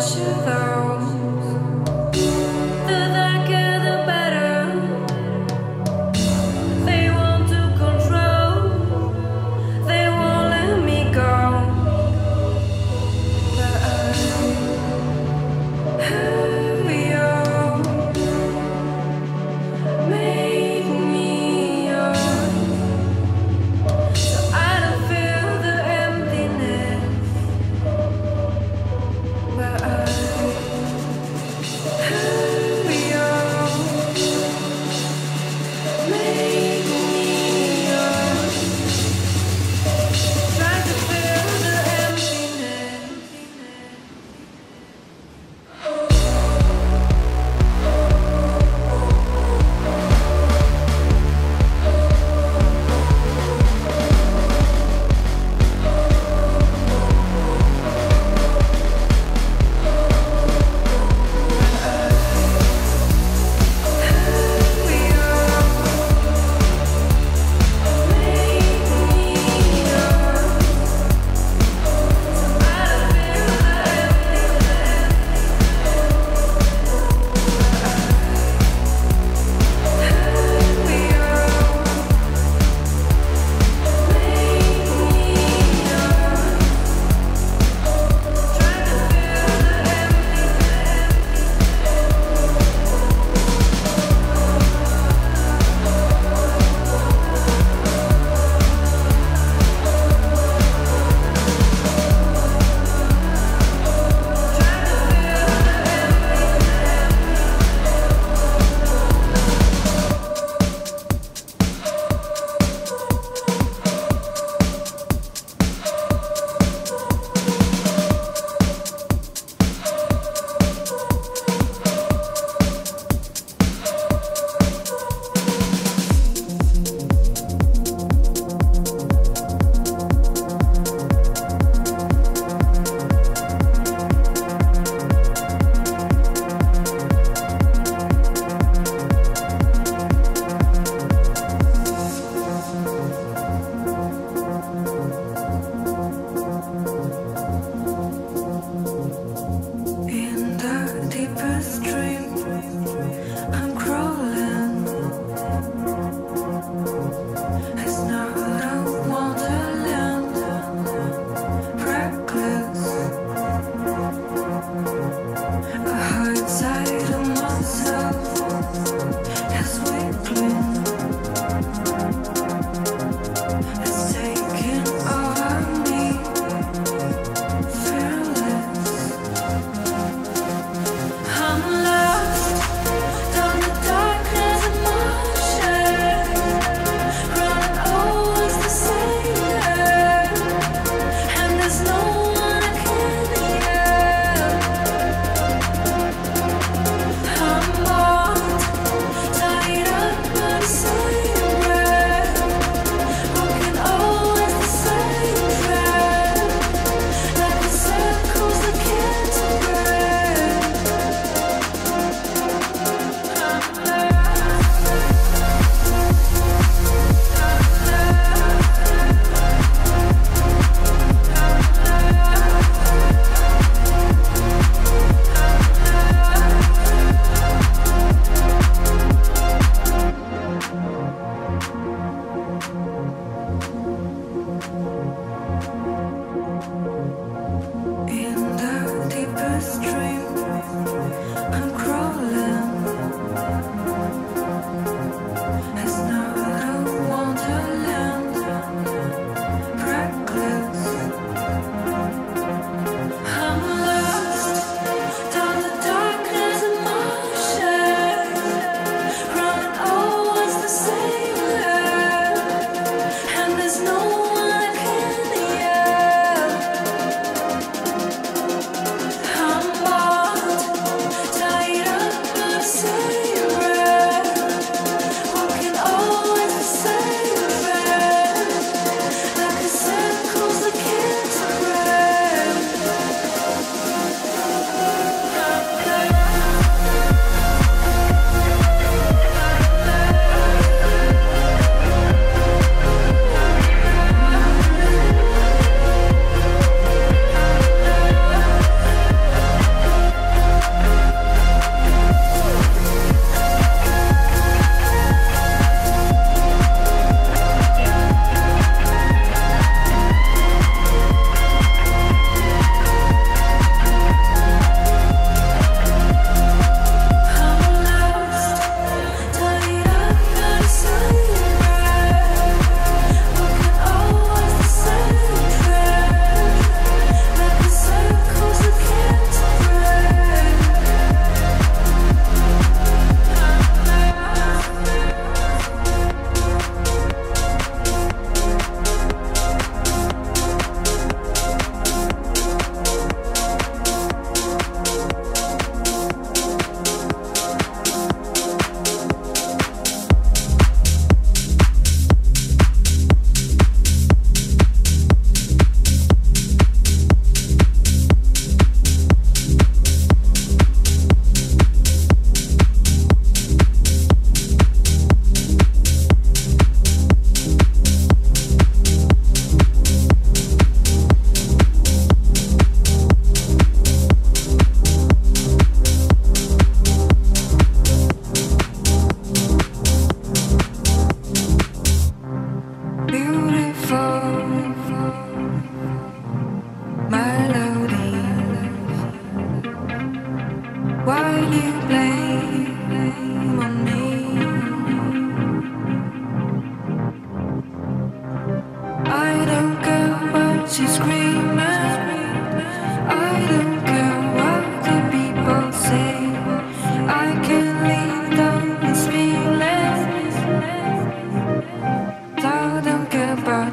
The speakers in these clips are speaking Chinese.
shiver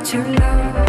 to love